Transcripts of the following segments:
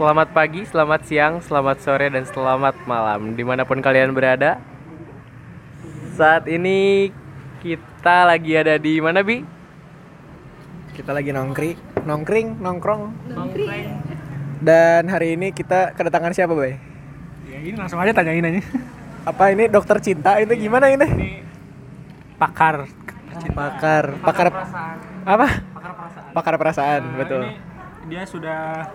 Selamat pagi, selamat siang, selamat sore, dan selamat malam Di mana pun kalian berada Saat ini kita lagi ada di mana Bi? Kita lagi nongkring, nongkring, nongkrong. Dan hari ini kita kedatangan siapa, Bay? Ya ini langsung aja tanyain aja. Apa ini dokter cinta itu gimana ini? Pakar. Pakar, pakar apa? Pakar perasaan, Nah, betul. ini dia sudah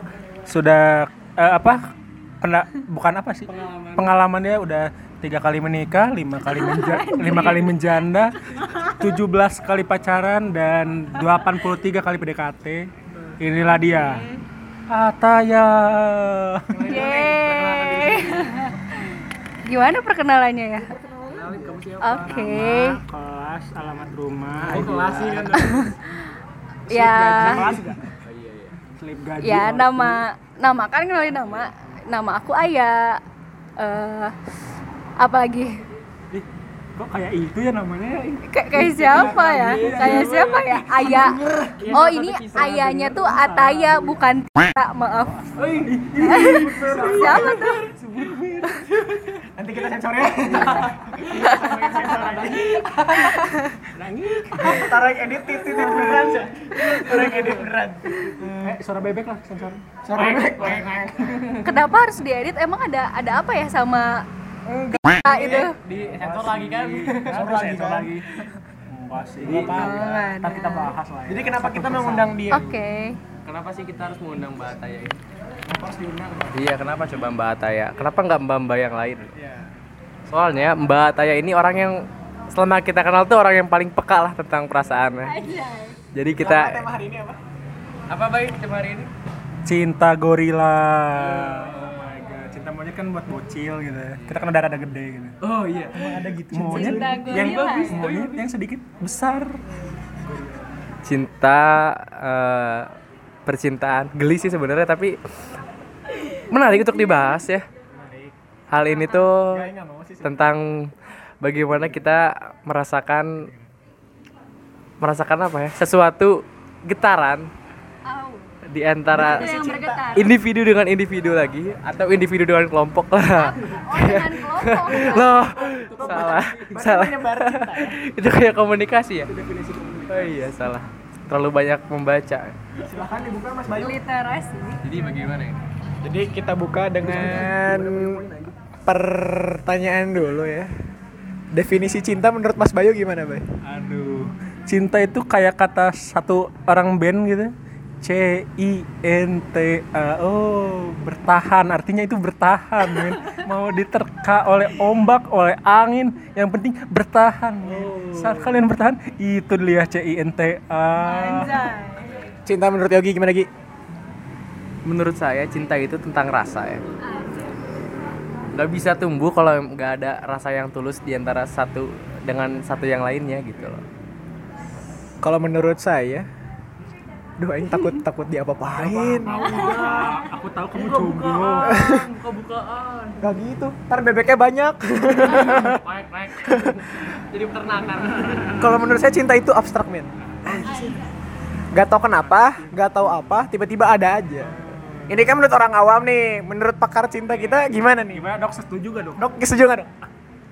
sudah eh, apa? Pena, bukan apa sih? Pengalaman dia udah tiga kali menikah, lima kali menja, lima kali menjanda, 17 kali pacaran dan 83 kali PDKT. Inilah dia. Ataya. Yeay. Gimana perkenalannya ya? Oke. Nama, kelas, alamat rumah. Ya, Slip gaji. ya nama nama kan kenalin nama. Nama aku Aya. Eh apalagi Ih, kok kayak itu ya namanya? kayak kayak siapa ya? Kayak siapa ya? Aya. Oh, ini ayahnya tuh Ataya bukan Tika, maaf. siapa tuh? Nanti kita sensor ya. Taruh yang edit titit beneran. Yang edit beneran. Eh, suara bebek lah sensor. Suara bebek. Kenapa harus diedit? Emang ada ada apa ya sama Tika itu? Di sensor lagi kan? Sensor lagi, sensor lagi. Enggak sih. Oh, Ntar kita bahas lah ya. Jadi kenapa kita mengundang dia? Oke. Kenapa sih kita harus mengundang Mbak Ataya ini? Iya, kenapa coba Mbak Ataya? Kenapa nggak Mbak-Mbak yang lain? Soalnya Mbak Ataya ini orang yang selama kita kenal tuh orang yang paling peka lah tentang perasaannya. Jadi kita Tema hari ini apa? apa baik tema hari ini? Cinta gorila. Oh my god. Cinta monyet kan buat bocil gitu ya. Kita kan udah ada gede gitu. Oh iya. Emang ada gitu. Monyet Cinta yang bagus, monyet yang sedikit besar. Cinta eh, percintaan geli sih sebenarnya tapi menarik untuk dibahas ya. Hal ini tuh tentang bagaimana kita merasakan merasakan apa ya? Sesuatu getaran Au. di antara individu dengan individu lagi atau individu dengan kelompok lah. Oh, dengan kelompok. Loh, salah, salah. Itu kayak komunikasi ya? Oh iya, salah. Terlalu banyak membaca. Silahkan dibuka Mas Bayu. Literasi. Jadi bagaimana ini? Jadi kita buka dengan pertanyaan dulu ya. Definisi cinta menurut Mas Bayu gimana, Bay? Aduh. Cinta itu kayak kata satu orang band gitu. C I N T A. Oh, bertahan. Artinya itu bertahan, men. Mau diterka oleh ombak, oleh angin, yang penting bertahan. men. Saat kalian bertahan, itu dia C I N T A. Anjay. Cinta menurut Yogi gimana, Gi? Menurut saya cinta itu tentang rasa ya. Gak bisa tumbuh kalau nggak ada rasa yang tulus di antara satu dengan satu yang lainnya gitu loh. Kalau menurut saya, Duh, aing takut takut diapa-apain. Aku tahu kamu jomblo. Buka-bukaan. Gak gitu, ntar bebeknya banyak. Jadi peternakan. Kalau menurut saya cinta itu abstrak, men. Gak tau kenapa, gak tahu apa, tiba-tiba ada aja. Ini kan menurut orang awam nih, menurut pakar cinta kita gimana nih? Gimana dok? Setuju gak dok? Dok, setuju gak dok?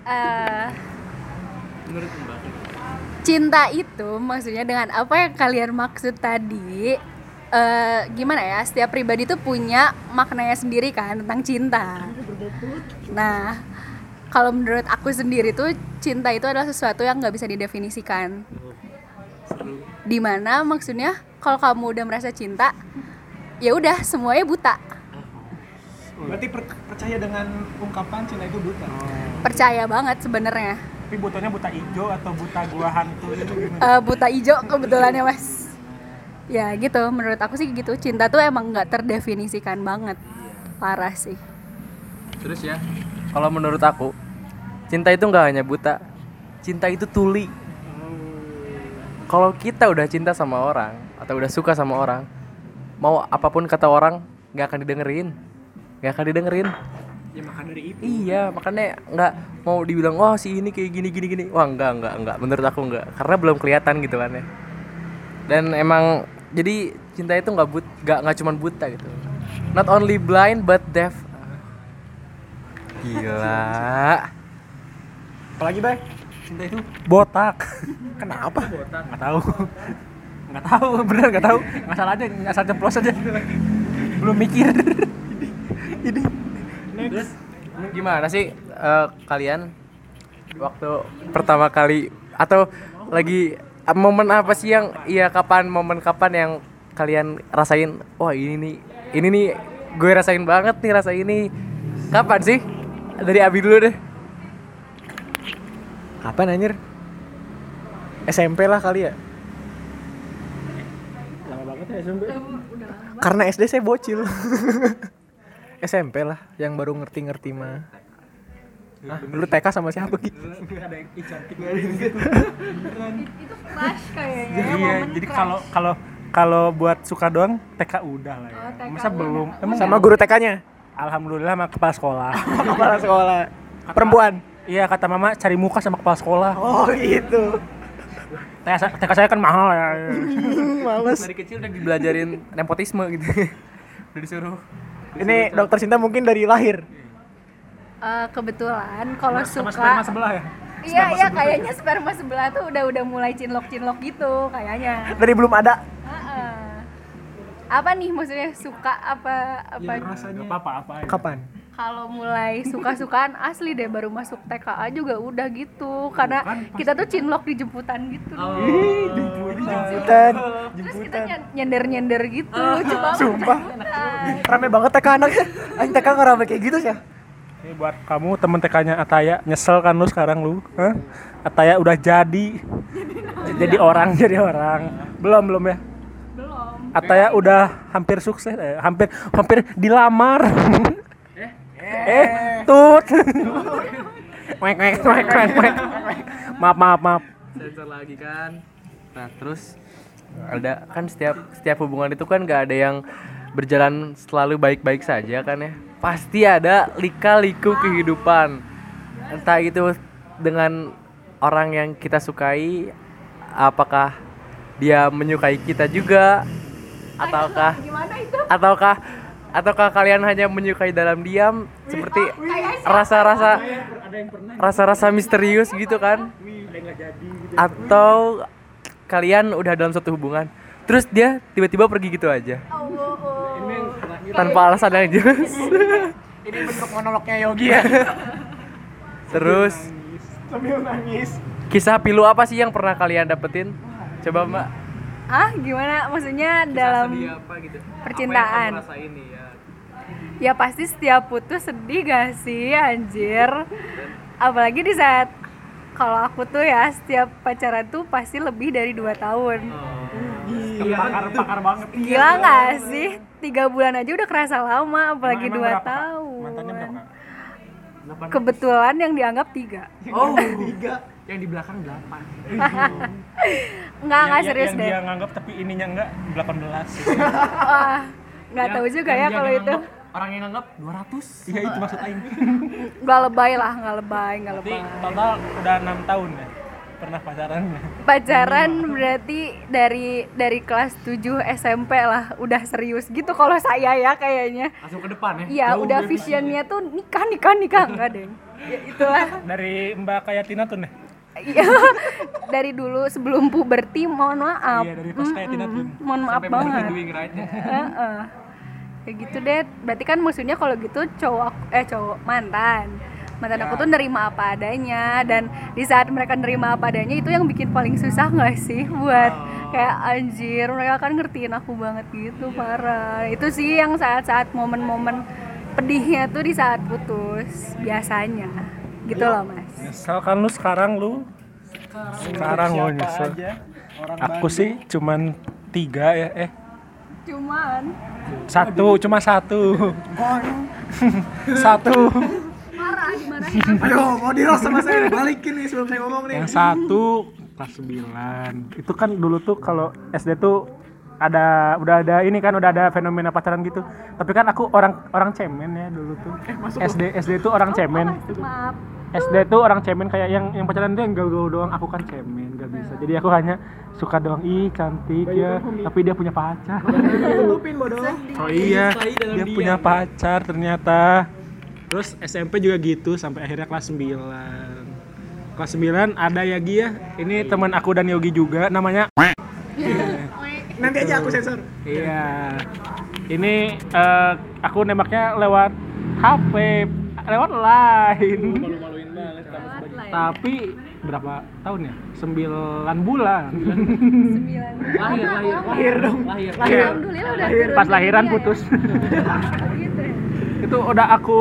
Eh, Menurut Mbak. Cinta itu maksudnya dengan apa yang kalian maksud tadi eh gimana ya setiap pribadi tuh punya maknanya sendiri kan tentang cinta. Nah kalau menurut aku sendiri tuh cinta itu adalah sesuatu yang nggak bisa didefinisikan. Di mana maksudnya kalau kamu udah merasa cinta ya udah semuanya buta. Berarti percaya dengan ungkapan cinta itu buta. percaya banget sebenarnya Tapi butanya buta hijau atau buta gua hantu itu gimana? Eh, buta hijau kebetulan ya mas ya gitu. Menurut aku sih gitu. Cinta tuh emang nggak terdefinisikan banget. Parah sih. Terus ya, kalau menurut aku, cinta itu nggak hanya buta, cinta itu tuli. Kalau kita udah cinta sama orang atau udah suka sama orang, mau apa pun kata orang nggak akan didengerin, nggak akan didengerin. Ya maka dari itu. Iya, makanya nggak mau dibilang wah si ini kayak gini gini gini. Wah enggak enggak enggak. Menurut aku enggak, karena belum kelihatan gitu kan ya. Dan emang jadi cinta itu nggak but nggak nggak cuman buta gitu. not only blind but deaf gila Apalagi, Bay? cinta itu botak Kenapa? nggak tahu nggak tahu bener nggak tahu nggak salah aja nggak salah ceplos aja belum mikir terus gimana sih eh, kalian waktu pertama kali atau lagi eh, momen apa sih yang iya kapan momen kapan yang kalian rasain wah ini nih ini nih gue rasain banget nih rasa ini kapan sih dari Abi dulu deh Kapan anjir? SMP lah kali ya. lama banget ya SMP Karena SD saya bocil. SMP lah yang baru ngerti-ngerti mah. Ah, lu TK sama siapa gitu? itu flash kayaknya iya jadi kalau kalau kalau buat suka doang TK udah lah ya Oh, TK masa udah. belum emang Sama guru TK-nya. alhamdulillah sama kepala sekolah Kepala sekolah. Perempuan. iya kata mama cari muka sama kepala sekolah Oh, gitu. TK, sa- TK saya kan mahal ya Males. dari kecil udah dibelajarin nepotisme gitu udah disuruh Ini dokter Cinta mungkin dari lahir. Eh, kebetulan kalau sama suka sperma sebelah ya iya iya kayaknya sperma sebelah tuh udah udah mulai cinlok cinlok gitu kayaknya Dari belum ada. Heeh. apa nih maksudnya suka apa apa Nggak apa-apa apa ya. Kapan? Kalau mulai suka-sukaan asli deh baru masuk TKA juga udah gitu karena kita tuh cinlok di jemputan gitu Jemputan. terus kita nyender nyender gitu lucu banget Sumpah. Jemputan. Rame banget TK anaknya. Anjing TK nggak rame kayak gitu sih. Ini buat kamu temen TK-nya Ataya, nyesel kan lu sekarang lu? Hah? Ataya udah jadi. Jadi orang, jadi orang. Belum, belum ya? belum Ataya udah hampir sukses, eh, hampir hampir dilamar. eh, tut. Wek, wek, wek, wek, wek. Maaf, maaf, maaf. sensor lagi kan nah terus ada kan setiap setiap hubungan itu kan gak ada yang berjalan selalu baik-baik saja kan ya pasti ada lika-liku kehidupan entah itu dengan orang yang kita sukai apakah dia menyukai kita juga ataukah gimana itu ataukah ataukah kalian hanya menyukai dalam diam? Seperti rasa-rasa rasa-rasa misterius gitu kan? Atau kalian udah dalam suatu hubungan terus dia tiba-tiba pergi gitu aja? Tanpa alasan yang jelas. Ini bentuk monolognya Yogi ya. terus? Sambil nangis. kisah pilu apa sih yang pernah kalian dapetin? Coba mbak. Ah gimana? Maksudnya dalam apa gitu? Percintaan. apa yang kamu rasain nih ya pasti setiap putus sedih gak sih anjir? Apalagi di saat kalau aku tuh ya setiap pacaran tuh pasti lebih dari dua tahun. Pakar, pakar banget. gila gak sih? Tiga bulan aja udah kerasa lama apalagi Emang dua berapa, tahun. Mantannya berapa? Kak? kebetulan yang dianggap tiga. Oh tiga. Yang di belakang delapan. Nggak nggak Yang- serius yang deh. dia nganggap tapi ininya enggak 18. wah nggak tahu juga ya kalau itu orang yang nganggap 200 Iya itu maksud aing. nggak lebay lah nggak lebay nggak Berarti lebay total udah 6 tahun ya pernah pacaran ya? pacaran berarti dari dari kelas 7 SMP lah udah serius gitu kalau saya ya kayaknya langsung ke depan ya Iya, udah visionnya tuh nikah nikah nikah enggak deh. Ya, itulah. Dari Mbak Kayatina tuh nih. Iya. dari dulu sebelum puberti mohon maaf. Iya, dari pas Kayatina tuh. Mohon maaf sampai banget. doing right ya Heeh. Kayak gitu deh. Berarti kan maksudnya kalau gitu cowok aku- eh cowok mantan. Mantan aku tuh nerima apa adanya dan di saat mereka nerima apa adanya itu yang bikin paling susah nggak sih buat kayak anjir mereka kan ngertiin aku banget gitu parah. Itu sih yang saat-saat momen-momen pedihnya tuh di saat putus biasanya. Gitu loh, Mas. Nyesel kan lu sekarang lu? Sekarang lu nyesel. Aku sih cuman tiga ya eh Cuman. Satu cuma satu. Satu. Parah dimarahin. Ayo, mau di roast sama saya balikin nih sebelum saya ngomong nih. yang satu kelas 9 itu kan dulu tuh kalau SD tuh ada udah ada ini kan udah ada fenomena pacaran gitu. Tapi kan aku orang orang cemen ya dulu tuh. SD SD tuh orang cemen. Maaf. SD tuh orang cemen kayak yang yang pacaran tuh yang gaul-gaul doang. Aku kan cemen gak bisa. Jadi aku hanya suka doang ih cantik ya. tapi dia punya pacar. Tutupin bodoh. oh iya dia punya pacar ternyata. Terus SMP juga gitu sampai akhirnya kelas 9 kelas 9 ada Yagi ya? Ini teman aku dan Yogi juga namanya. Nanti aja aku sensor. Iya. Ini eh, aku nembaknya lewat HP, lewat ya. Tapi berapa tahun ya? 9 bulan. Sembilan. Lahir, lahir, Lahir dong. lahir. Alhamdulillah udah turun Pas lahiran dunia ya. putus. gitu ya. Itu udah aku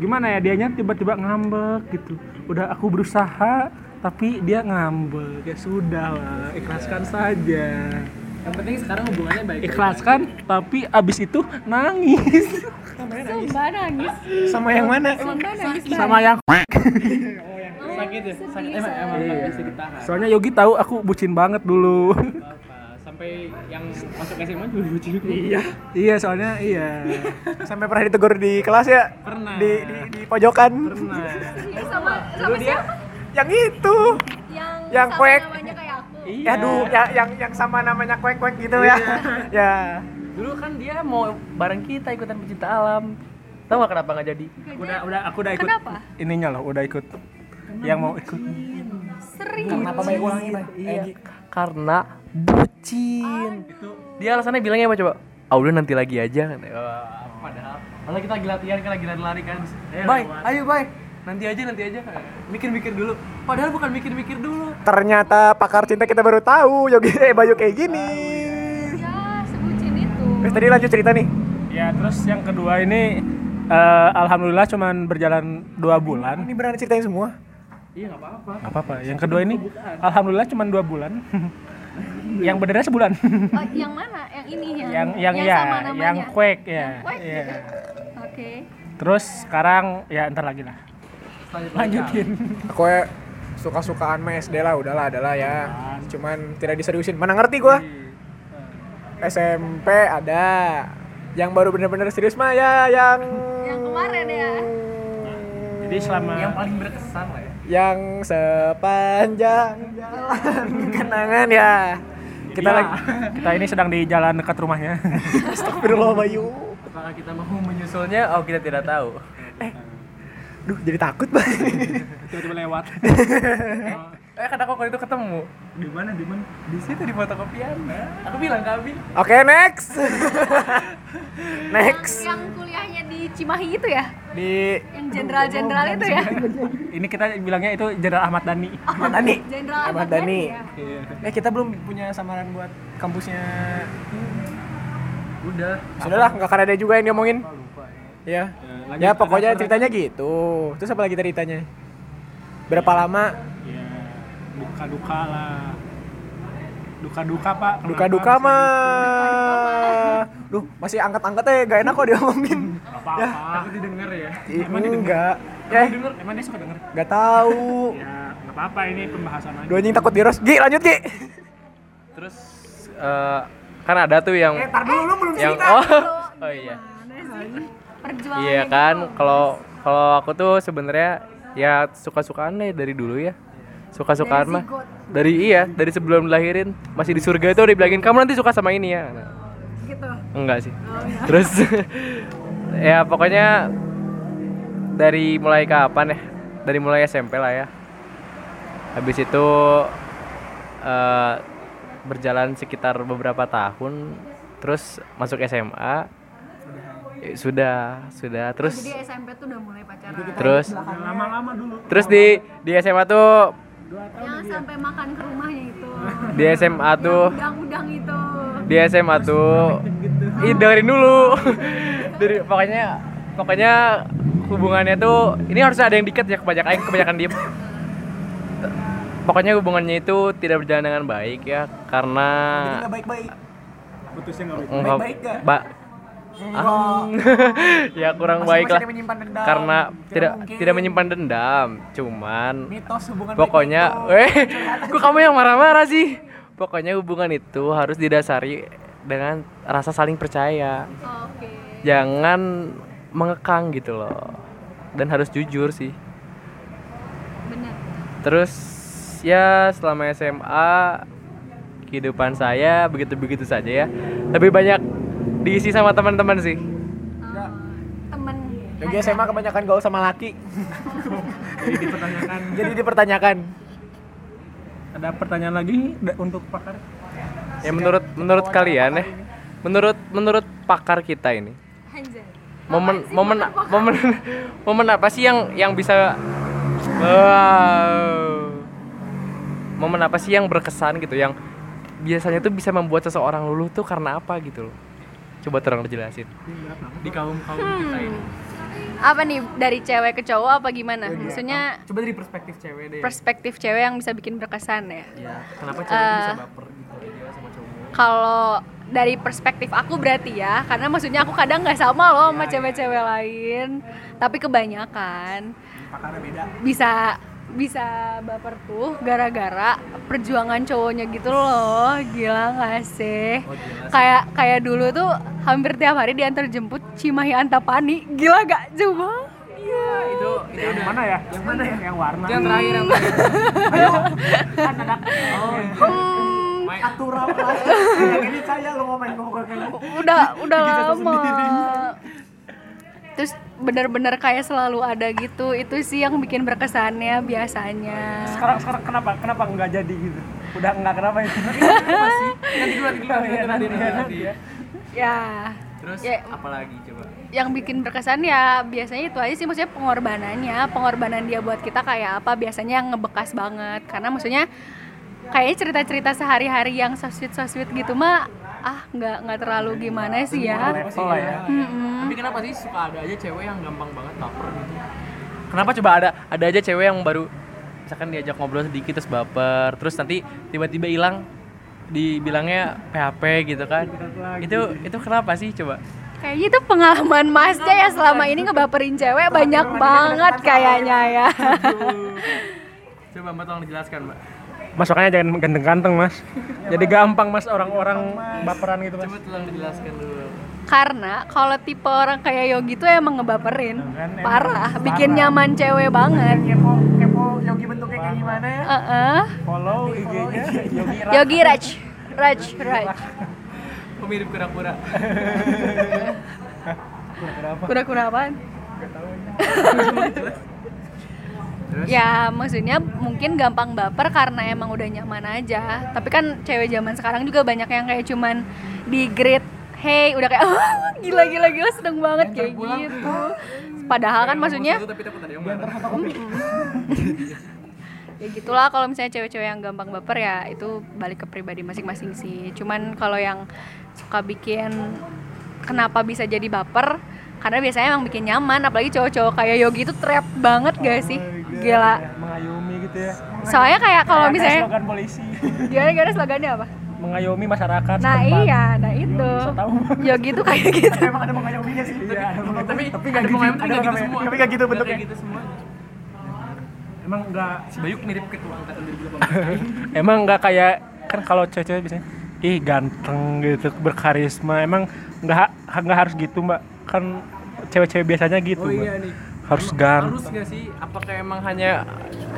gimana ya dianya tiba-tiba ngambek gitu. Udah aku berusaha tapi dia ngambek. Ya sudah lah, ikhlaskan saja. Yang penting sekarang hubungannya baik. Ikhlaskan tapi abis itu nangis Sumpah nangis. Sama yang mana? Sumpah nangis. sama yang Sakit ya? Sakit emang emang bisa ditahan. Soalnya Yogi tahu aku bucin banget dulu. Apa, Sampai yang masuk SMA juga lucu. Iya. iya, soalnya iya. Sampai pernah ditegur di kelas ya? Pernah. Di di, di pojokan. Pernah. Iya, sama sama siapa? Yang itu. Yang Yang sama kuek. namanya kayak aku. Ya aduh, ya, yang yang sama namanya kuek-kuek gitu ya. ya. Dulu kan dia mau bareng kita ikutan pecinta alam. Tahu gak kenapa nggak jadi? Udah udah aku udah ikut. Kenapa? Ininya loh, udah ikut. Yang mau ikut. Serius. Kenapa baik ulangi, Bay? Iya. Karena bucin. Dia alasannya bilangnya apa coba? Ah udah nanti lagi aja. Wah, Padahal, padahal kita lagi latihan kan lagi lari-lari kan. Bay, ayo bay. Nanti aja, nanti aja. Mikir-mikir dulu. Padahal bukan mikir-mikir dulu. Ternyata pakar cinta kita baru tahu Yogi eh Bayu kayak gini. Ya, sebutin itu. Terus tadi lanjut cerita nih. Ya, terus yang kedua ini eh, alhamdulillah cuman berjalan dua bulan. Ini beneran ceritain semua. Iya nggak apa-apa. Gak apa-apa. Yang kedua ini alhamdulillah cuman dua bulan. yang benernya sebulan. Oh, yang mana? Yang ini yang yang yang, yang ya, sama namanya. yang quake ya. Yang quake? Iya. Oke. Terus sekarang ya ntar lagi lah. Lanjutin. Aku ya suka-sukaan mah SD lah, udahlah adalah ya. Cuman tidak diseriusin. Mana ngerti gua? SMP ada. Yang baru bener-bener serius mah ya yang Yang kemarin ya. Jadi selama Yang paling berkesan lah ya. yang sepanjang jalan kenangan ya. Kita Iya. lagi kita ini sedang di jalan dekat rumahnya. Astagfirullah Bayu. Apakah kita mau menyusulnya? Oh kita tidak tahu. Duh, jadi takut, Bay. Tiba-tiba lewat. Eh kan aku waktu itu ketemu di mana? Di mana? di situ di fotokopian. Aku bilang ke Abi. Oke, next. next. Yang, yang kuliahnya di Cimahi itu ya? Di Yang jenderal-jenderal itu ya? Ini kita bilangnya itu Jenderal Ahmad Dhani. Ahmad Dhani. Jenderal Ahmad Ahmad Dhani. Dhani ya? Eh, kita belum punya samaran buat kampusnya. Udah. Sudahlah, nggak akan ada juga yang diomongin. Ya. Lanjut. Ya, pokoknya Ada- ceritanya gitu. Terus apa lagi ceritanya? Berapa lama? Ya, duka-duka lah. Duka-duka, Pak. Kenapa Duka-duka bisa mah. Duh, masih angkat-angkat ya, gak enak kok diomongin. Nggak apa-apa. Aku didengar ya. Emang didengar? Enggak. Emang Ya, denger? Emang dia suka denger? nggak tahu. Ya, nggak apa-apa ini pembahasan aja. Dua anjing takut virus. Gi, lanjut Gi. Terus eh, kan ada tuh yang Eh, tar dulu lu belum yang cerita. oh oh iya. Perjuangan Iya kan kalau kalau aku tuh sebenarnya ya suka-sukaan deh dari dulu ya. Suka-sukaan Dari mah. Dari iya, dari sebelum dilahirin masih di surga itu udah dibilangin kamu nanti suka sama ini ya. Nah, Gitu. enggak sih. Terus ya pokoknya dari mulai kapan ya? Dari mulai SMP lah ya. Habis itu eh, berjalan sekitar beberapa tahun terus masuk SMA Eh, sudah sudah terus Jadi SMP tuh udah mulai pacaran. terus lama-lama dulu. terus di di SMA tuh Yang sampai makan ke rumahnya itu. di SMA tuh Udang-udang itu. di SMA tuh Ih, dengerin dulu dari pokoknya pokoknya hubungannya tuh ini harus ada yang diket ya kebanyakan kebanyakan diem pokoknya hubungannya itu tidak berjalan dengan baik ya karena Nggak baik-baik. Putusnya nggak baik. enggak Baik-baik Ah. ya kurang Masing-masing baik lah menyimpan dendam. karena tidak mungkin. tidak menyimpan dendam cuman mitos hubungan pokoknya eh kok kamu yang marah-marah sih pokoknya hubungan itu harus didasari dengan rasa saling percaya Oke. jangan mengekang gitu loh dan harus jujur sih terus ya selama SMA kehidupan saya begitu-begitu saja ya lebih banyak diisi sama teman-teman sih. Temen. Yogi SMA kebanyakan gaul sama laki. Jadi dipertanyakan. Jadi dipertanyakan. Ada pertanyaan lagi untuk pakar? ya menurut menurut kalian ya. menurut menurut pakar kita ini momen momen momen momen apa sih yang yang bisa wow. Momen apa sih yang berkesan gitu yang biasanya tuh bisa membuat seseorang luluh tuh karena apa gitu loh coba terang dijelasin. Di kaum kaum kita ini. Apa nih dari cewek ke cowok apa gimana? Maksudnya coba dari perspektif cewek deh. perspektif cewek yang bisa bikin berkesan ya? Ya kenapa cewek tuh bisa Eh, baper gitu aja sama cowok? kalau dari perspektif aku berarti ya karena maksudnya aku kadang nggak sama loh sama cewek-cewek lain. Tapi kebanyakan bisa bisa baper tuh gara-gara perjuangan cowoknya gitu loh. Gila nggak sih? Kayak kayak dulu tuh hampir tiap hari diantar jemput Cimahi Antapani. Gila gak coba Iya. itu itu Yang mana ya? Yang mana ya? Yang warna. yang terakhir yang terakhir Hmm, Aturan lah. Yang ini saya lo ngomong ngomong kayak udah udah lama terus bener-bener kayak selalu ada gitu itu sih yang bikin berkesannya biasanya. Sekarang sekarang kenapa? Kenapa nggak jadi gitu? Udah nggak kenapa itu? nanti dulu nanti dulu nanti dulu, nanti dulu, nanti ya ya. Terus Ya. apa lagi coba? Yang bikin berkesan ya biasanya itu aja sih maksudnya pengorbanannya. Pengorbanan dia buat kita kayak apa? Biasanya yang ngebekas banget. Karena maksudnya kayaknya cerita-cerita sehari-hari yang so sweet so sweet gitu mah ah nggak nggak terlalu gimana sih ya Level lah ya. Mm-mm. Tapi kenapa sih suka ada aja cewek yang gampang banget baper gitu? Kenapa coba ada ada aja cewek yang baru misalkan diajak ngobrol sedikit terus baper, terus nanti tiba-tiba hilang dibilangnya PHP gitu kan? Itu itu kenapa sih coba? Kayaknya itu pengalaman masnya ya selama ini ngebaperin cewek banyak banget kayaknya ya. Coba Mbak tolong dijelaskan, Mbak. Masukannya jangan ganteng-ganteng mas. Jadi gampang mas orang-orang baperan gitu mas. Coba tolong dijelaskan dulu. Karena kalau tipe orang kayak Yogi tuh emang ngebaperin. Kan, emang Parah, bikin nyaman cewek banget. kepo kepo Yogi bentuknya kayak gimana ya? Heeh. Follow IG-nya Yogi Ra- Yogi Raj. Raj, Raj. Oh, mirip kura-kura. Kura-kura apaan? ya maksudnya mungkin gampang baper karena emang udah nyaman aja. Tapi kan cewek zaman sekarang juga banyak yang kayak cuman di grade hey udah kayak "Ah, gila gila gila seneng banget kayak gitu. Padahal kan maksudnya tapi takut ada yang marah. ya gitulah kalau misalnya cewek-cewek yang gampang baper ya itu balik ke pribadi masing-masing sih. Cuman kalau yang suka bikin kenapa bisa jadi baper karena biasanya emang bikin nyaman apalagi cowok-cowok kayak Yogi itu trap banget gak sih gila mengayomi gitu ya. soalnya kayak kalau Kayak misalnya slogan polisi. gimana gimana slogannya apa mengayomi masyarakat. nah setempat. iya nah itu Bisa tahu. Yogi tuh kayak gitu Emang ada mengayominya sih. Iya. Tapi Tapi tapi nggak gitu, ada nggak gitu semua. Tapi nggak gitu bentuknya. Kayak gitu semua. Emang nggak Si Bayuk mirip ketua angkatan 2018. emang nggak kayak kan kalau cewek-cewek biasanya ih ganteng gitu berkarisma emang nggak nggak harus gitu mbak kan cewek-cewek biasanya gitu Oh Mbak. iya nih. Harus Harus ganteng nggak sih? Apakah emang hanya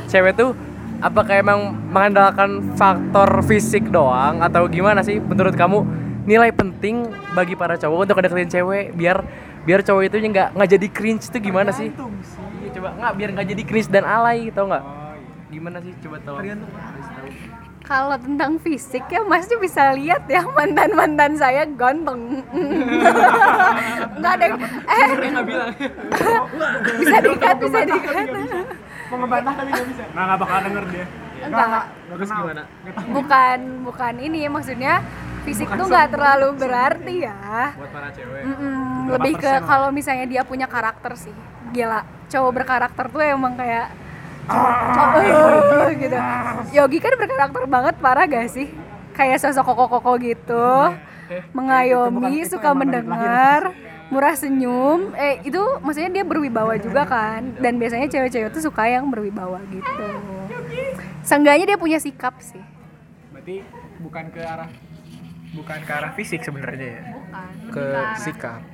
cewek tuh apakah emang mengandalkan faktor fisik doang atau gimana sih menurut kamu nilai penting bagi para cowok untuk deketin cewek biar biar cowok itu nggak nggak jadi cringe itu gimana sih? Iya coba nggak biar nggak jadi cringe dan alay tau nggak? Gimana sih coba tolong. Kasih tahu. Kalau tentang fisik ya Mas tuh bisa lihat ya mantan mantan saya ganteng. Nggak ada yang- eh. Bisa dikat bisa dikat Mau ngebantah tapi nggak bisa. nah nggak bakal denger dia. Enggak Terus gimana? bukan bukan ini maksudnya fisik tuh nggak terlalu berarti ya. Buat para cewek. Lebih ke kalau misalnya dia punya karakter sih gila. Cowok berkarakter tuh emang kayak oh, gitu. Yogi kan berkarakter banget parah gak sih? Kayak sosok koko-koko gitu. Mengayomi suka mendengar murah senyum. Eh itu maksudnya dia berwibawa juga kan? Dan biasanya cewek-cewek tuh suka yang berwibawa gitu. Seenggaknya dia punya sikap sih. Berarti bukan ke arah bukan ke arah fisik sebenarnya ya. bukan. Ke sikap.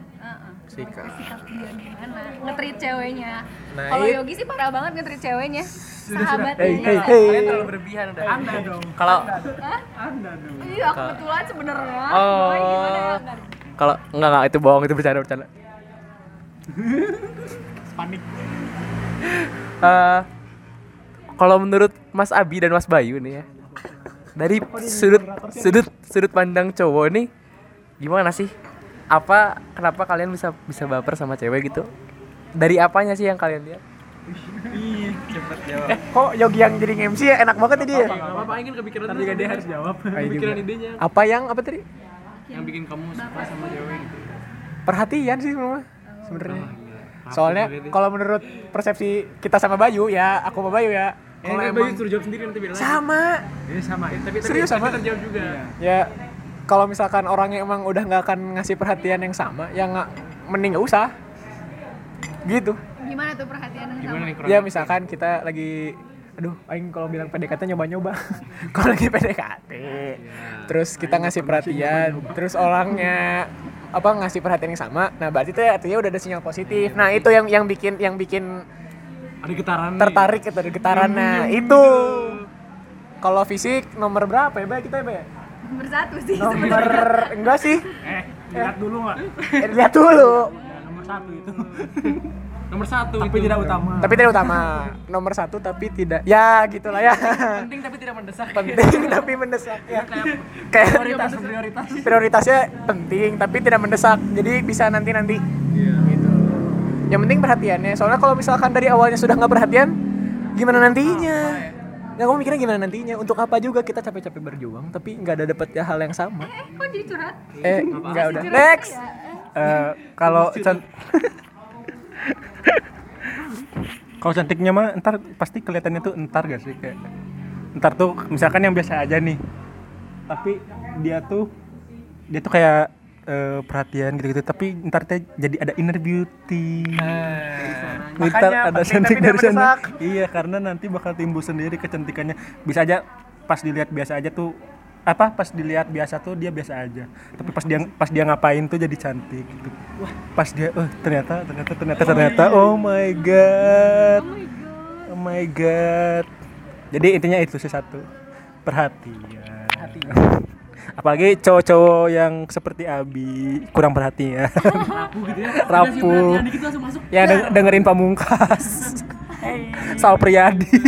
Sikap. sikap dia gimana ngetrit ceweknya Nah, kalau it- Yogi sih parah banget ngetrit ceweknya sahabatnya Hey, hey, hey. Kalian terlalu berlebihan udah. Anda dong. Kalau Hah? Anda dong. iya kebetulan sebenarnya Oh. Kalau enggak enggak itu bohong itu bercanda bercanda. Panik. Eh, kalau menurut Mas Abi dan Mas Bayu nih ya dari sudut sudut sudut pandang cowok nih gimana sih apa kenapa kalian bisa bisa baper sama cewek gitu dari apanya sih yang kalian lihat Ih, cepet jawab. Eh, kok Yogi yang jadi MC ya enak banget tadi ya? apa ingin kepikiran juga dia harus jawab. kepikiran idenya Apa yang apa tadi? yang bikin kamu suka sama cewek gitu Perhatian sih semua sebenarnya. Soalnya kalau menurut persepsi kita sama Bayu ya, aku sama Bayu ya. Kalau emang suruh jawab sendiri nanti bilang sama, Ini sama. tapi Serius sama? terjawab juga ya kalau misalkan orangnya emang udah nggak akan ngasih perhatian yang sama ya nggak mending nggak usah. Gitu. Gimana tuh perhatian yang gimana sama? nih ya misalkan kita lagi aduh aing kalau bilang PDKT nyoba-nyoba. Kalau lagi PDKT terus kita ngasih perhatian terus orangnya apa ngasih perhatian yang sama. Nah berarti itu artinya udah ada sinyal positif. Nah itu yang yang bikin yang bikin ada getaran tertarik gitu ada getaran nah itu kalau fisik nomor berapa ya Bay? Kita ya Bay nomor satu sih nomor enggak sih. Eh, lihat dulu nggak? Eh, lihat dulu. Ya, nomor satu itu. nomor satu Tapi itu. tidak utama. tapi tidak utama. Nomor satu tapi tidak. Ya gitulah ya. Penting tapi tidak mendesak. Penting tapi mendesak ya. Kayak Prioritas, prioritas. prioritasnya penting tapi tidak mendesak. Jadi bisa nanti nanti gitu. Yang penting perhatiannya. Soalnya kalau misalkan dari awalnya sudah nggak perhatian gimana nantinya ya kamu mikirnya gimana nantinya? Untuk apa juga kita capek-capek berjuang tapi nggak ada dapetnya hal yang sama. Eh kok jadi curhat? Eh nggak udah. next! Ya? Eh, kalau can- kalau cantiknya mah ntar pasti kelihatannya tuh entar gak sih? Kayak ntar tuh misalkan yang biasa aja nih. Tapi dia tuh dia tuh kayak eh, perhatian gitu-gitu. Tapi ntar teh jadi ada inner beauty. Ntar Makanya ada cantik dari sana. iya karena nanti bakal timbul sendiri kecantikannya. Bisa aja pas dilihat biasa aja tuh apa pas dilihat biasa tuh dia biasa aja. Tapi pas dia pas dia ngapain tuh jadi cantik gitu. Pas dia oh ternyata ternyata ternyata ternyata. oh my god. Oh my god. Jadi intinya itu sih satu. Perhatian apalagi cowok-cowok yang seperti Abi kurang perhatian. Rapuh gitu ya. Rapuh. Dikit langsung masuk. Ya deng- dengerin pamungkas. Sal Priadi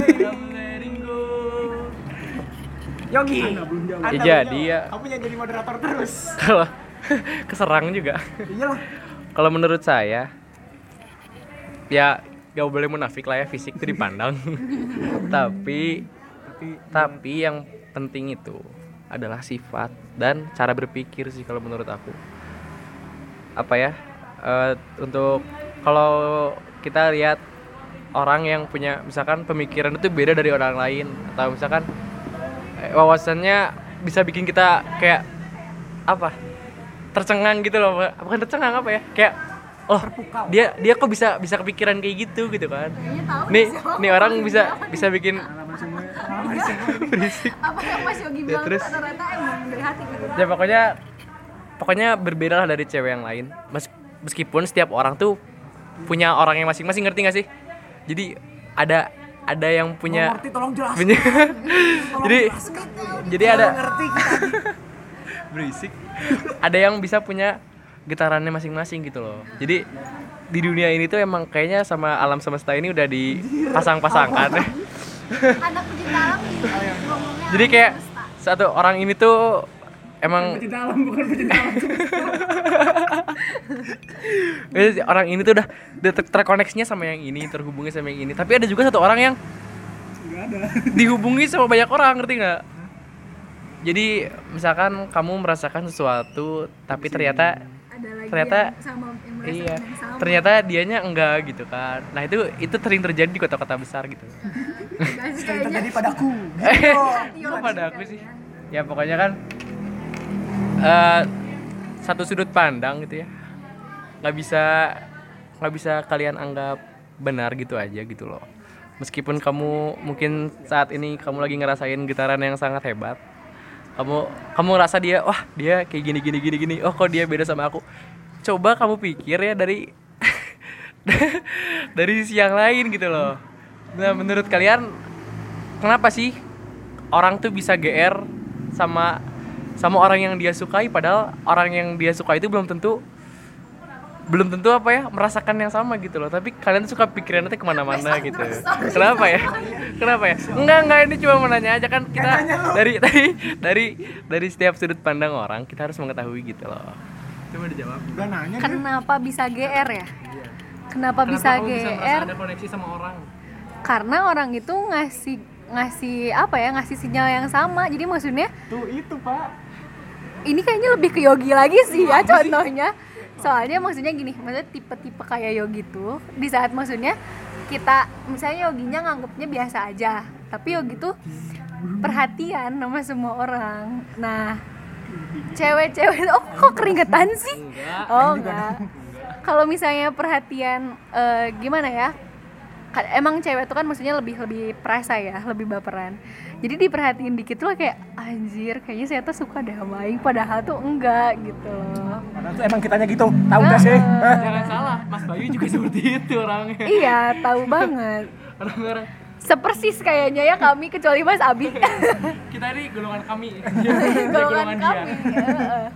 Yogi Ya jadi ya. kamu yang jadi moderator terus. Kalau keserang juga. Iyalah. Kalau menurut saya ya gak boleh munafik lah ya fisik itu dipandang. Tapi tapi yang penting itu adalah sifat dan cara berpikir sih kalau menurut aku. Apa ya? Eh, untuk kalau kita lihat orang yang punya misalkan pemikiran itu beda dari orang lain atau misalkan eh, wawasannya bisa bikin kita kayak apa? Tercengang gitu loh bukan tercengang apa ya? Kayak oh dia dia kok bisa bisa kepikiran kayak gitu gitu kan? Nih nih orang bisa bisa bikin apa yang Mas Yogi bilang terus. tuh rata-rata emang dari hati gitu ya pokoknya pokoknya berbeda lah dari cewek yang lain. Mes- meskipun setiap orang tuh punya orang yang masing-masing ngerti gak sih? Jadi ada ada yang punya tolong jelas punya jadi jadi ada ngerti berisik. Ada yang bisa punya getarannya masing-masing gitu loh. Jadi di dunia ini tuh emang kayaknya sama alam semesta ini udah dipasang-pasangkan. Anak pecinta alam gitu jadi kayak satu orang ini tuh emang dalam bukan pecinta alam Jadi orang ini tuh udah, udah ter- terkoneksinya sama yang ini terhubungi sama yang ini. Tapi ada juga satu orang yang dihubungi sama banyak orang ngerti nggak? Jadi misalkan kamu merasakan sesuatu tapi ternyata ada lagi ternyata- yang sama yang iya yang sama. ternyata dianya enggak gitu kan. Nah itu itu sering terjadi di kota-kota besar gitu. Guys, kayaknya. terjadi padaku eh Iya, kok pada aku sih? ya pokoknya kan eh satu sudut pandang gitu ya. Nggak bisa nggak bisa kalian anggap benar gitu aja gitu loh. Meskipun kamu mungkin saat ini kamu lagi ngerasain getaran yang sangat hebat kamu kamu ngerasa dia wah dia kayak gini gini gini gini. Oh kok dia beda sama aku? Coba kamu pikir ya dari dari sisi yang lain gitu loh. Nah menurut kalian kenapa sih orang tuh bisa GR sama sama orang yang dia sukai padahal orang yang dia suka itu belum tentu belum tentu apa ya merasakan yang sama gitu loh. Tapi kalian tuh suka pikirannya tuh ke mana-mana gitu. kenapa ya? Kenapa ya? Enggak enggak ini cuma mau nanya aja kan kita dari dari dari dari setiap sudut pandang orang kita harus mengetahui gitu loh. Coba dijawab. Udah nanya Kenapa bisa GR ya? Kenapa, bisa GR? ada koneksi sama orang? Karena orang itu ngasih ngasih apa ya ngasih sinyal yang sama. Jadi maksudnya Tuh itu pak. Ini kayaknya lebih ke yogi lagi sih ya contohnya soalnya maksudnya gini maksudnya tipe-tipe kayak yogi tuh di saat maksudnya kita misalnya yoginya nganggapnya biasa aja tapi yogi tuh perhatian sama semua orang. Nah cewek-cewek oh kok keringetan sih? Oh enggak. Kalau misalnya perhatian eh, gimana ya? Emang cewek tuh kan maksudnya lebih lebih perasa ya lebih baperan jadi diperhatiin dikit tuh kayak anjir kayaknya saya tuh suka deh sama Aing padahal tuh enggak gitu loh. Padahal tuh emang kitanya gitu, tahu gak sih? jangan salah Mas Bayu juga seperti itu orangnya. Iya tahu banget. Orang-orang. Sepersis kayaknya ya kami kecuali Mas Abi. Kita ini golongan kami. Golongan dia. kami heeh.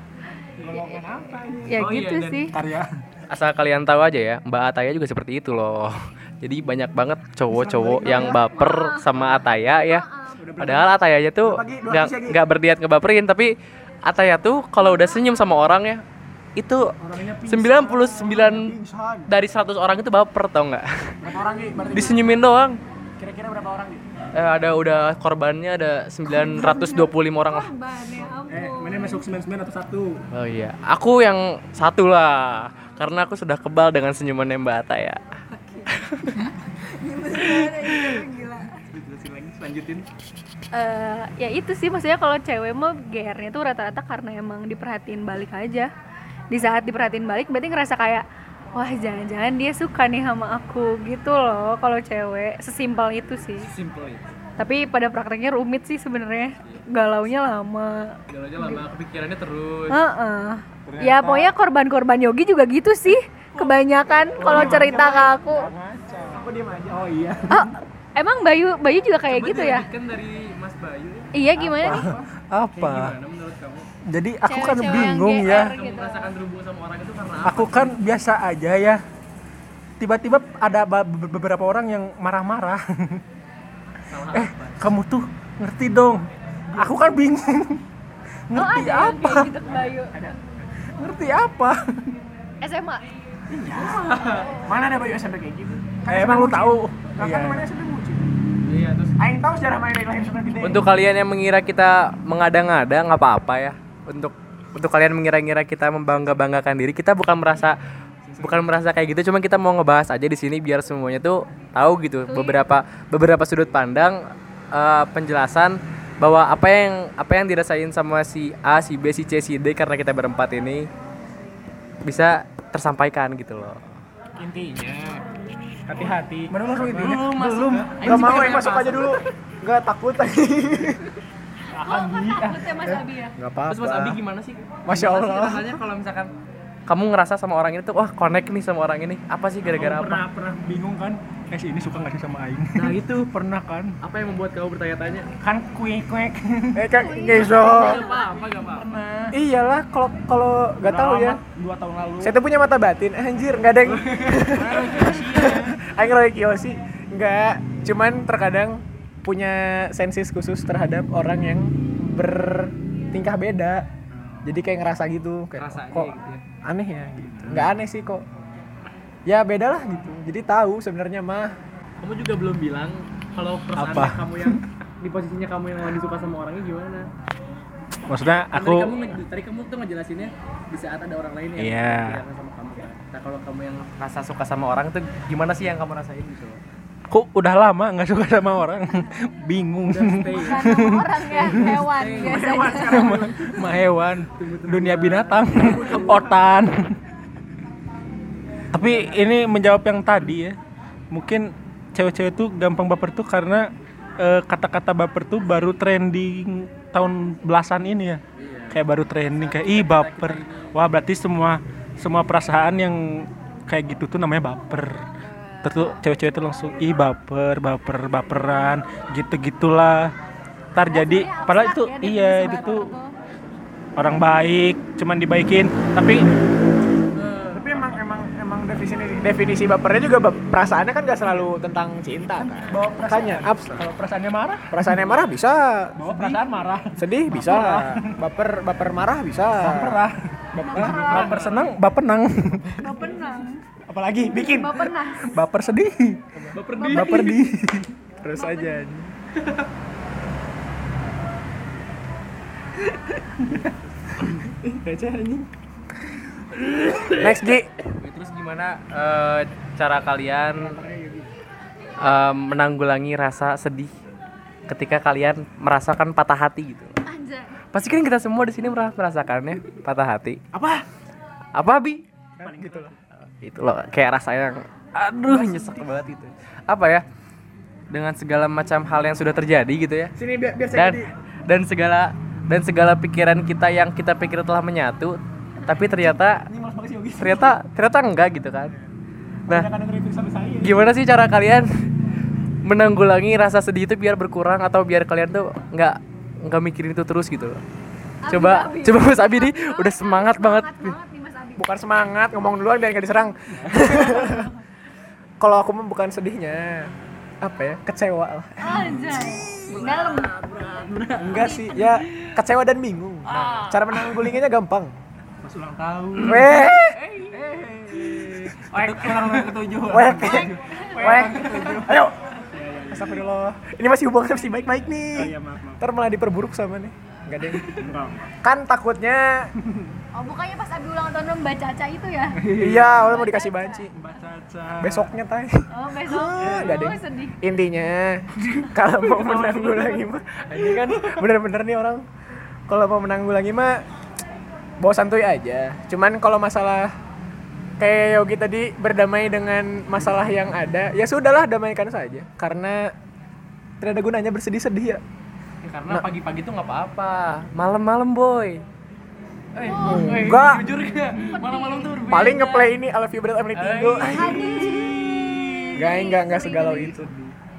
Golongan apa ini? ya Oh iya, gitu dan sih. Karya. asal kalian tahu aja ya Mbak Ataya juga seperti itu loh. Jadi banyak banget cowok-cowok yang baper sama Ataya ya padahal Ataya aja tuh nggak nggak berniat ngebaperin tapi Ataya tuh kalau udah senyum sama orang ya itu 99 dari 100 orang itu baper tau nggak? Berapa orang nih? Disenyumin doang. Kira-kira berapa orang nih? eh, ada udah korbannya ada 925 orang lah. Eh, mana masuk 99 atau satu? oh iya aku yang satu lah karena aku sudah kebal dengan senyumannya Mbak Ataya lanjutin. Eh, ya itu sih maksudnya kalau cewek mah GR-nya tuh rata-rata karena emang diperhatiin balik aja. Di saat diperhatiin balik berarti ngerasa kayak wah jangan-jangan dia suka nih sama aku gitu loh kalau cewek. Sesimpel itu sih. Simple itu. Tapi pada prakteknya rumit sih sebenarnya. Galaunya lama. Galaunya lama kepikirannya terus. Heeh. ya pokoknya korban-korban yogi juga gitu sih kebanyakan kalau cerita ke aku. Aku diem aja. Oh iya. oh, emang Bayu Bayu juga kayak gitu ya kan dari Mas Bayu iya gimana nih Apa? gimana menurut kamu Jadi aku kan Cewek-cewek yang bingung GR ya. gitu. merasakan terhubung sama orang itu karena apa? Aku kan biasa aja ya. Tiba-tiba ada beberapa orang yang marah-marah. eh, kamu tuh ngerti dong. Aku kan bingung. oh Ngerti ada yang apa? kayak gitu ke Bayu Ngerti apa? SMA Mana ada Bayu SMP kayak gitu? Eh, emang lu tahu? Nah, Iya. kan mana SMP. Iya terus Aing tahu sejarah main lahir gede. untuk kalian yang mengira kita mengada-ngada nggak apa-apa ya untuk untuk kalian mengira-ngira kita membangga-banggakan diri kita bukan merasa bukan merasa kayak gitu cuma kita mau ngebahas aja di sini biar semuanya tuh tahu gitu beberapa beberapa sudut pandang eh, penjelasan bahwa apa yang apa yang dirasain sama si A, si B, si C, si D karena kita berempat ini bisa tersampaikan gitu loh. intinya hati-hati. Mana langsung itu? Belum masuk. Belum. Gak mau yang masuk aja dulu. Gak takut aja. oh takutnya Mas Abi ya Gak Terus Mas Abi gimana sih? Masya Allah. rasanya kalau misalkan kamu ngerasa sama orang ini tuh wah connect nih sama orang ini apa sih gara-gara apa? pernah pernah bingung kan? Eh si ini suka nggak sih sama Aing? Nah itu pernah kan? apa yang membuat kamu bertanya-tanya? Kan kuek kuek. Eh kan Geso. Gak apa-apa, gak apa-apa. Iyalah kalau kalau gak tahu ya. Dua tahun lalu. Saya tuh punya mata batin, anjir, nggak ada yang Aing Roy Kiyoshi nggak, cuman terkadang punya sensis khusus terhadap orang yang bertingkah beda. Jadi kayak ngerasa gitu, kayak Ngerasa aja kok gitu ya. aneh ya gitu. Nggak aneh sih kok. Ya beda lah gitu. Jadi tahu sebenarnya mah Kamu juga belum bilang kalau perasaan Apa? kamu yang di posisinya kamu yang lagi suka sama orangnya gimana? Maksudnya aku tadi kamu tadi kamu tuh ngejelasinnya di saat ada orang lain yang Iya. kepikiran sama kamu kan. Nah kalau kamu yang rasa suka sama orang tuh gimana sih yang kamu rasain gitu? Kok udah lama nggak suka sama orang. Bingung. Sama orang ya hewan biasanya. sama hewan. Dunia binatang. Otan. Tapi ini menjawab yang tadi ya. Mungkin cewek-cewek tuh gampang baper tuh karena eh, kata-kata baper tuh baru trending tahun belasan ini ya. Kayak baru trending kayak ih baper. Wah berarti semua semua perasaan yang kayak gitu tuh namanya baper terus tuh cewek-cewek tuh langsung ih baper baper baperan gitu gitulah ntar jadi padahal itu ya, iya itu baper tuh orang baik cuman dibaikin. Tapi Tapi emang emang emang definisi definisi bapernya juga perasaannya kan gak selalu tentang cinta kan. bawa Makanya abs kalau perasaannya marah. perasaannya marah bisa, bawa perasaan marah. Sedih bisa, baper baper marah bisa. baperah baper senang. bapenang Bapenang. Apalagi bikin Bapenas. baper sedih baper di baper di terus aja. Next Ji. Terus gimana eh, cara kalian eh, menanggulangi rasa sedih ketika kalian merasakan patah hati gitu? Anjay. Pasti kan kita semua di sini merasakannya patah hati. Apa? Apa bi? Gitu loh. Itu loh kayak rasa yang aduh nyesek banget itu. Apa ya? Dengan segala macam hal yang sudah terjadi gitu ya. Sini biar biar saya Dan jadi. dan segala dan segala pikiran kita yang kita pikir telah menyatu, tapi ternyata banget ternyata ternyata enggak gitu kan. Nah, episode sampai saya. gimana sih cara kalian menanggulangi rasa sedih itu biar berkurang atau biar kalian tuh nggak nggak mikirin itu terus gitu loh Abi, coba Abi. coba Mas Abi nih udah semangat banget Semangat banget Abi. Bukan semangat ngomong duluan biar gak diserang. Kalau aku mah bukan sedihnya apa ya kecewa lah. Dalam. enggak sih ya kecewa dan bingung. Nah, cara menanggulinginya gampang. Pas ulang tahun. Weh. Orang ketujuh. Weh. Weh. Ayo. Astagfirullah. Ini masih hubungan masih baik-baik nih. Iya maaf maaf. Ntar malah diperburuk sama nih enggak deh enggak kan takutnya Oh bukannya pas Abi ulang tahun Mbak Caca itu ya? iya udah mau dikasih banci. Mbak Caca. Besoknya tay Oh besok. Ah, nggak deh. Oh sedih. intinya kalau mau menanggulangi mah ini kan bener-bener nih orang. Kalau mau menanggulangi mah bawa santuy aja. Cuman kalau masalah kayak Yogi tadi berdamai dengan masalah yang ada ya sudahlah damaikan saja. Karena tidak ada gunanya bersedih-sedih ya Karena pagi-pagi tuh nggak apa-apa malam-malam boy eh, eh, Enggak. jujur ya malam-malam tuh berbeda. paling ngeplay ini I love you berat every Tigo Ay. enggak enggak enggak segalau itu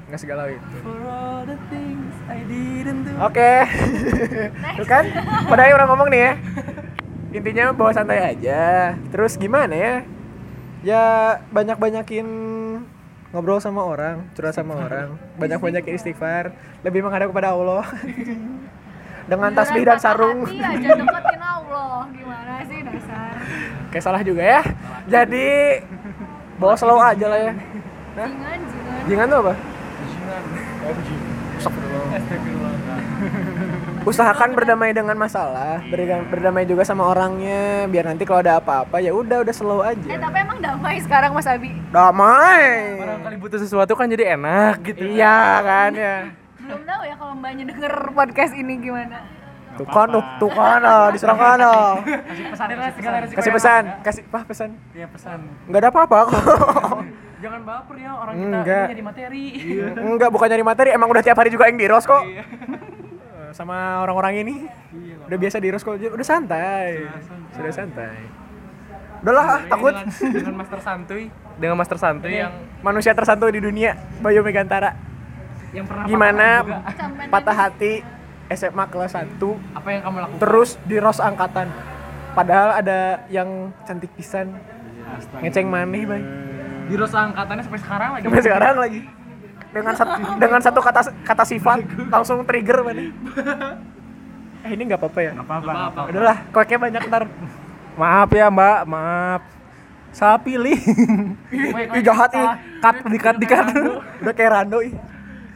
enggak segalau itu. Oke. Tuh kan? Padahal orang ngomong nih ya. Intinya bawa santai aja. Terus gimana ya? Ya banyak-banyakin ngobrol sama orang, curhat sama orang, banyak-banyakin istighfar, lebih menghadap kepada Allah. Dengan tasbih dan sarung. Aja deketin Allah. Gimana sih dasar? Kayak salah juga ya. Jadi bawa slow aja lah ya. Nah, Jingan jingan. jangan tuh apa? Usahakan berdamai dengan masalah, berdamai, berdamai juga sama orangnya, biar nanti kalau ada apa-apa ya udah udah slow Eh aja. tapi emang damai sekarang Mas Abi? Damai. Barangkali butuh sesuatu kan jadi enak gitu. Iya kan ya. Belum tahu ya kalau mbaknya denger podcast ini gimana. Tuh kan, tuh, tuh kan, ah, diserang kan, ah. kasih pesan segala resiko Kasih pesan, ada. kasih apa pesan? iya pesan Enggak ada apa-apa kok. Jangan baper ya orang kita Enggak. ini jadi materi. Enggak, bukan nyari materi, emang udah tiap hari juga yang di Ros kok. Sama orang-orang ini. Udah biasa di Ros kok, udah santai. Sudah santai. Udahlah, ah, takut. Dengan, dengan master santuy, dengan master santuy yang Manusia tersantuy di dunia, Bayu Megantara. yang pernah Gimana patah patah hati SMA kelas 1 apa yang kamu lakukan? terus di Ros angkatan. Padahal ada yang cantik pisan. Ngeceng maneh, Bay. di rosa angkatannya sampai sekarang lagi. Sampai sekarang lagi. Dengan satu dengan satu kata kata sifat langsung trigger maneh. Eh ini nggak apa-apa ya? Nggak apa-apa. Udahlah, kueknya banyak ntar. maaf ya mbak maaf saya pilih Ih jahat ih. cut dikat dikat Udah kayak Rando ih.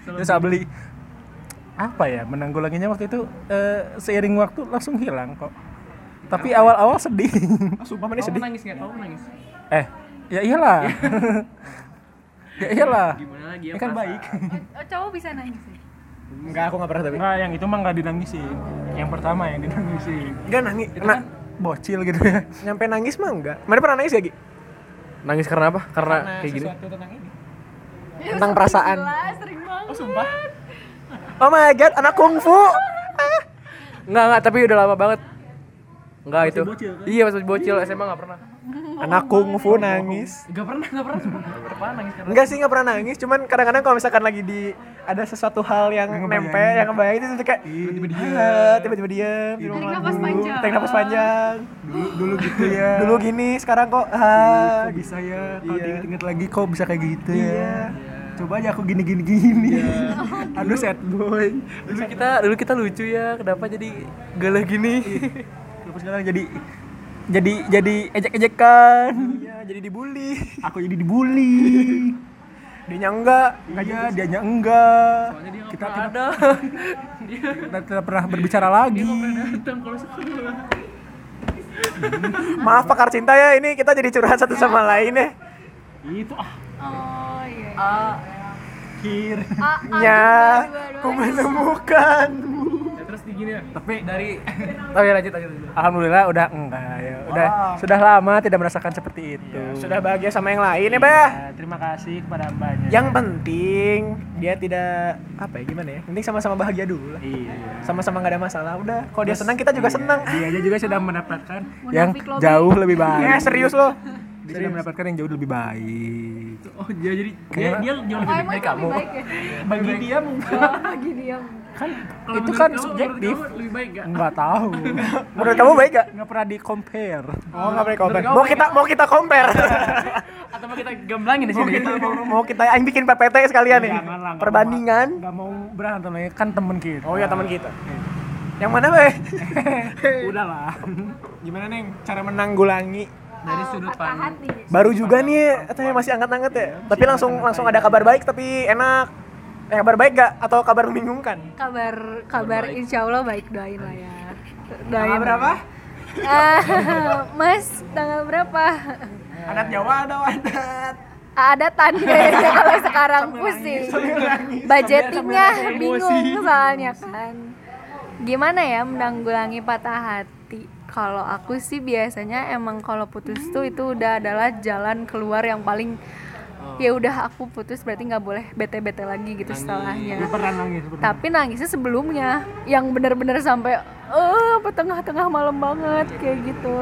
terus saya beli apa ya menanggulanginya waktu itu eh, seiring waktu langsung hilang kok tapi awal-awal sedih Ah, sumpah Kamu sedih. nangis nggak? Kamu nangis? eh ya iyalah ya iyalah Gimana lagi ya? ini kan baik Oh, cowok bisa nangis ya? Enggak, aku nggak pernah tapi. Enggak, yang itu mah nggak dinangisin yang pertama yang dinangisin Enggak nangis. itu Nah, kan bocil gitu ya nyampe nangis mah enggak. Mana pernah nangis ya, Gi? Nangis karena apa? Karena, kayak gini. tentang ini. Ya, Tentang perasaan. jelas, sering banget. Oh, sumpah. Oh my god, anak kungfu. Enggak, enggak, tapi udah lama banget. Enggak itu. bocil, kan? Iya, masih bocil SMA enggak pernah. Anak kungfu nangis. Enggak pernah, enggak pernah. Enggak pernah nangis karena enggak sih nggak pernah nangis. Cuman kadang-kadang kalau misalkan lagi di ada sesuatu hal yang nempe yang ngebayang itu tuh kayak tiba-tiba diam tiba-tiba diam Tarik napas panjang. tarik napas panjang. Dulu dulu gitu ya. Dulu gini sekarang kok ah kok bisa ya? Kalau Iya. diinget-inget lagi kok bisa kayak gitu Iya. ya coba aja aku gini gini gini aduh sad boy. Dulu kita dulu kita lucu ya. Kenapa jadi galah gini? terus sekarang jadi jadi jadi ejek-ejekan. Iya jadi dibully. Aku jadi dibully. Dia enggak. Iya dianya enggak. Soalnya dia kita kita tidak ada. Dia kita tidak pernah berbicara lagi. Datang kalau sekolah. maaf pakar cinta ya. Ini kita jadi curhat satu sama lain ya. Itu ah. Oh iya. Ah, ah, ya dua, dua. ku menemukan Ya, terus di gini ya. Tapi dari Oh ya lanjut lanjut. alhamdulillah udah enggak ya. Udah sudah lama tidak merasakan seperti itu. Sudah bahagia sama yang lain ya bah Ya, terima kasih kepada mbaknya. Yang penting dia tidak apa ya gimana ya? Penting sama-sama bahagia dulu lah. Iya. Sama-sama nggak ada masalah udah. Kalau dia senang kita juga senang. dia aja juga sudah mendapatkan yang jauh lebih baik. Ya serius loh dia sudah mendapatkan yang jauh lebih baik. Oh, dia jadi dia Kayak- dia jauh Oh, lebih baik kamu. baik ya? bagi dia mungkin. Oh, bagi dia. kan itu kan kamu- subjektif. kamu lebih baik gak? nggak tahu. Menurut kamu baik gak nggak pernah di compare oh nggak boleh compare kamu mau kita mau kita compare? Atau mau kita gamblangin di sini? mau kita aing bikin PPT sekalian nih. Perbandingan mau- nggak mau berantem lagi. Kan temen kita. Oh ya teman kita. Yang mana be? Udahlah. Gimana neng? Cara menanggulangi Dari sudut pandang. baru juga nih katanya masih angkat-angkat ya tapi langsung langsung ada kabar baik tapi enak eh, kabar baik gak atau kabar membingungkan Kabar kabar insya Allah baik doain lah ya. Doain. tanggal berapa Ah, Mas, tanggal berapa? adat Jawa ada adat Ada tanda kalau sekarang pusing. Budgetingnya bingung soalnya kan. Gimana ya menanggulangi patah hati? Kalau aku sih biasanya emang kalau putus tuh itu udah adalah jalan keluar yang paling ya udah aku putus berarti nggak boleh bete-bete lagi gitu setelahnya. pernah nangis pernah. Tapi nangisnya sebelumnya yang bener-bener sampai eh apa tengah-tengah malam banget kayak gitu.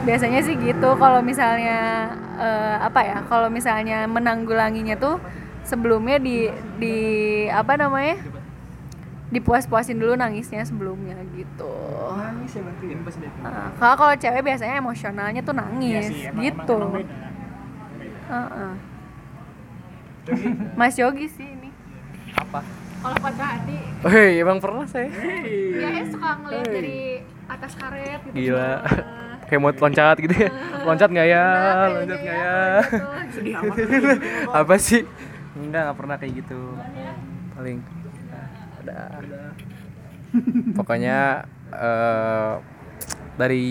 Biasanya sih gitu kalau misalnya eh, apa ya? Kalau misalnya menanggulanginya tuh sebelumnya di di apa namanya? Dipuas-puasin dulu nangisnya sebelumnya gitu. nangis ya berarti Nah, kalau kalau cewek biasanya emosionalnya tuh nangis gitu. Heeh. Mas Yogi sih ini. Apa? Kalau patah hati, Hei, emang pernah saya. ya suka ngeliat dari atas karet gitu. Gila. Kayak mau loncat gitu ya. Loncat nggak ya? Nah, Loncat nggak ya? gitu. sedih amat Apa sih? Enggak, nggak pernah kayak gitu. Paling ada. Pokoknya eh dari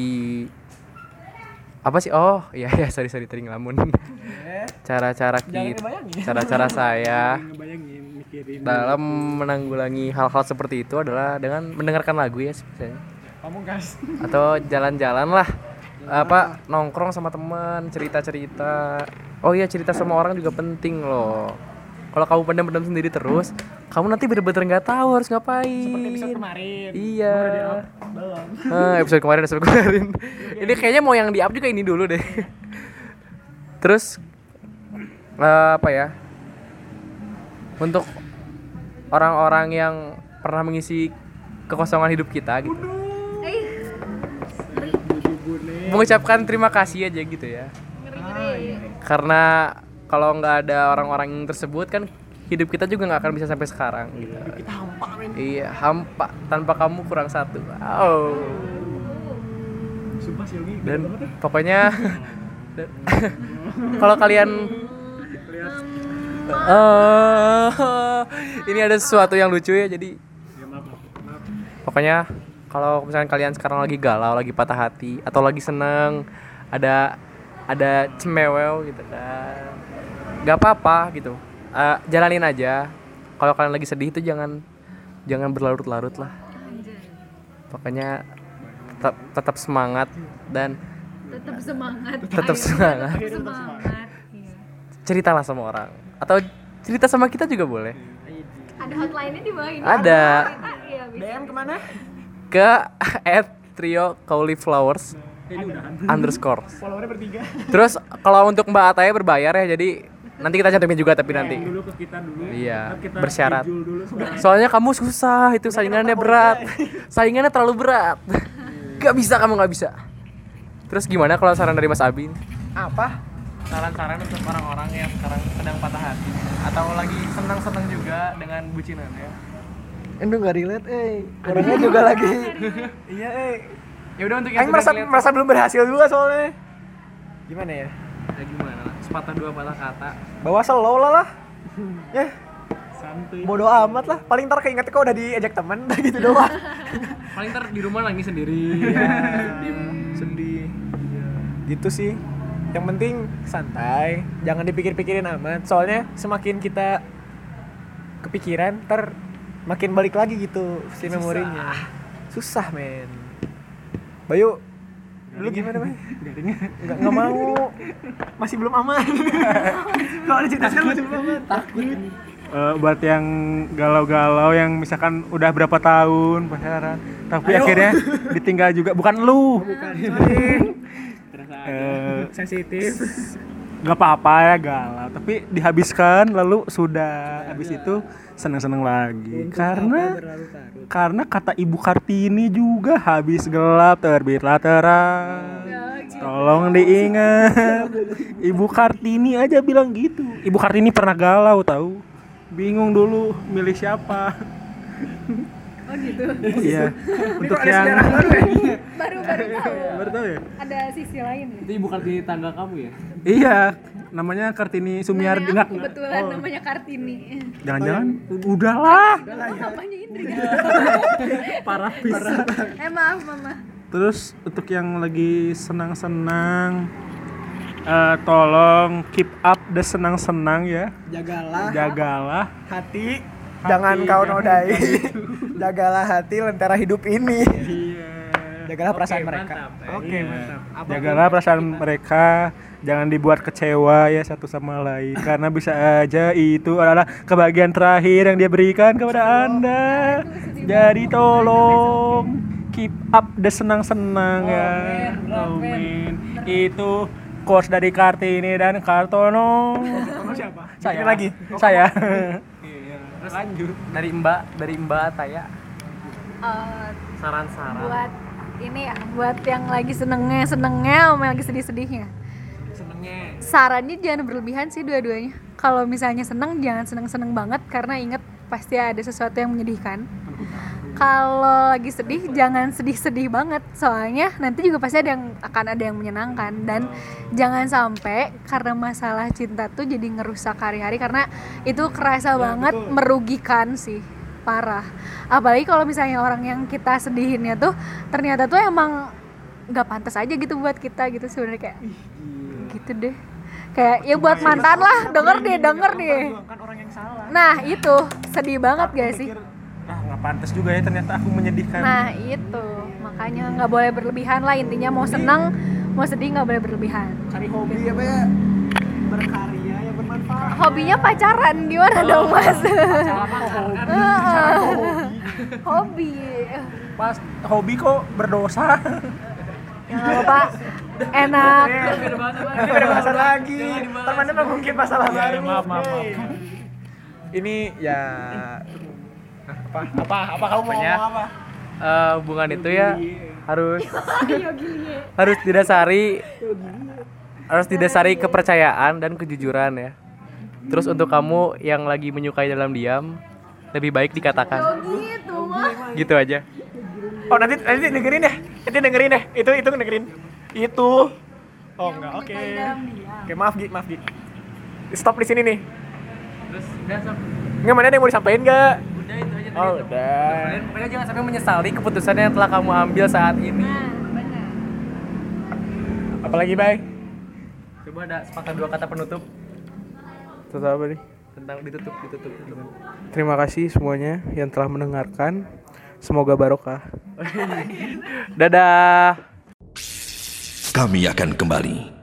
apa sih? Oh, iya ya, sorry sorry tadi ngelamun. Cara-cara kita, cara-cara saya dalam menanggulangi hal-hal seperti itu adalah dengan mendengarkan lagu ya gas atau jalan-jalan lah. Apa nongkrong sama teman cerita-cerita. Oh iya cerita sama orang juga penting loh kalau kamu pendam-pendam sendiri terus kamu nanti bener-bener nggak tahu harus ngapain. Seperti episode kemarin. Iya. Belum. Ah, episode kemarin episode kemarin. Ini kayaknya mau yang di up juga ini dulu deh. Terus eh, apa ya? Untuk orang-orang yang pernah mengisi kekosongan hidup kita gitu. Mengucapkan terima kasih aja gitu ya. Karena kalau nggak ada orang-orang yang tersebut kan hidup kita juga nggak akan bisa sampai sekarang. Gitu kita hampa men iya hampa. Tanpa kamu kurang satu. Oh sumpah si Yogi dan pokoknya kalau kalian Eh, ini ada sesuatu yang lucu ya jadi pokoknya kalau misalnya kalian sekarang lagi galau lagi patah hati atau lagi seneng ada ada cemewel gitu kan nggak apa-apa gitu Eh, jalanin aja kalau kalian lagi sedih itu jangan jangan berlarut-larut lah pokoknya tetap tetap semangat dan Tetap semangat. tetap semangat Semangat. Iya. ceritalah sama orang atau cerita sama kita juga boleh Ada hotline-nya di bawah ini. Ada. Kita, iya, bisa. DM ke mana ke at trio cauliflowers underscore Followernya bertiga. terus kalau untuk Mbak Ataya berbayar ya jadi nanti kita cantumin juga tapi nanti. Dulu ke kita dulu. Iya Ntar kita bersyarat. dulu soalnya kamu susah itu saingannya berat. saingannya terlalu berat. Gak bisa kamu nggak bisa. Terus gimana kalau saran dari Mas Abi? Apa? saran-saran untuk orang-orang yang sekarang sedang patah hati. Atau lagi senang-senang juga dengan bucinan ya. Endo nggak relate, eh. Orangnya juga lagi. iya, eh. ya udah untuk yang merasa relate- merasa belum berhasil juga soalnya. Gimana ya? Ya gimana sepatah dua patah kata Bawa slow lah lah. ya, santuy bodo amat lah. Paling ntar keinget kok udah diajak temen, gitu doang. paling ntar di rumah nangis sendiri Sedih. Gitu sih. Yang penting santai, jangan dipikir-pikirin amat. Soalnya semakin kita kepikiran, ntar makin balik lagi gitu si memorinya. Susah, men. Bayu, dulu gimana, Bay? Nggak, nggak mau. Masih belum aman. Kalau ada cerita sekarang masih belum aman. Takut. Eh, buat yang galau-galau yang misalkan udah berapa tahun pacaran tapi akhirnya ditinggal juga bukan lu Eh, Sensitif. Nggak apa-apa ya galau. Tapi dihabiskan lalu sudah. Habis itu seneng-seneng lagi. Karena karena kata ibu kartini juga habis gelap terbitlah terang. Tolong diingat. Ibu kartini aja bilang gitu. Ibu kartini pernah galau tahu. Bingung dulu milih siapa Oh gitu. iya untuk yang Baru baru tahu. baru tahu ya Ada sisi lain ya. itu ibu kartini tangga kamu ya iya namanya kartini sumiardi Namanya kebetulan namanya Kartini. jangan-jangan udahlah Bapaknya Indri. parah pisan eh maaf mama. Terus untuk yang lagi senang-senang eh, tolong keep up the senang-senang ya. Jagalah Jagalah. hati, jangan kau nodai. Jagalah hati lentera hidup ini. Iya. Jagalah perasaan mereka. Oke, mantap. Jagalah perasaan mereka. Jangan dibuat kecewa ya satu sama lain karena bisa aja itu adalah kebahagiaan terakhir yang dia berikan kepada Anda. Jadi tolong keep up the senang-senang ya. Amin. Itu quotes dari Kartini dan Kartono. siapa? Saya lagi. Saya. Lanjut dari Mbak, dari Mbak Taya Eh, saran-saran. buat ini ya, buat yang lagi senengnya senengnya sama yang lagi sedih-sedihnya. Senengnya. Sarannya jangan berlebihan sih dua-duanya. Kalau misalnya seneng jangan seneng-seneng banget karena inget pasti ada sesuatu yang menyedihkan. Kalau lagi sedih jangan sedih-sedih banget. Soalnya nanti juga pasti ada yang akan ada yang menyenangkan. Dan jangan sampai karena masalah cinta tuh jadi ngerusak hari-hari. Karena itu kerasa banget merugikan sih. Parah. Apalagi kalau misalnya orang yang kita sedihinnya tuh ternyata tuh emang nggak pantas aja gitu buat kita gitu sebenarnya kayak gitu deh. Kayak ya buat mantan lah denger deh denger deh. Kan orang yang salah. nah itu. Sedih banget gak sih Ah nggak pantas juga ya ternyata aku menyedihkan. nah itu makanya nggak boleh berlebihan lah intinya mau senang mau sedih nggak boleh berlebihan Cari hobi apa ya? Berkarya yang bermanfaat. hobinya pacaran gimana dong mas Heeh. hobi Pas hobi kok berdosa. ya apa enak Ini ada bahasan lagi. Temannya mungkin masalah baru. maaf, maaf, maaf. Hey. Ini ya apa apa apa kamu mau ngomong apa? Eh, hubungan itu ya harus harus didasari harus didasari kepercayaan dan kejujuran ya. Terus untuk kamu yang lagi menyukai dalam diam, lebih baik dikatakan. gitu Gitu aja. Oh nanti nanti dengerin deh. Nanti dengerin deh. Itu itu dengerin. Itu. Oh enggak. Oke. Oke maaf Gi maaf Gi. Stop di sini nih. Terus udah sob. Enggak mana ada yang mau disampaikan enggak? Oh tadi. udah. Pokoknya jangan sampai menyesali keputusan yang telah kamu ambil saat ini. nah benar Apalagi Bay? Coba ada sepatah dua kata penutup Tetap apa nih? tentang ditutup ditutup ditutup. Terima kasih semuanya yang telah mendengarkan. Semoga barokah. Dadah. Kami akan kembali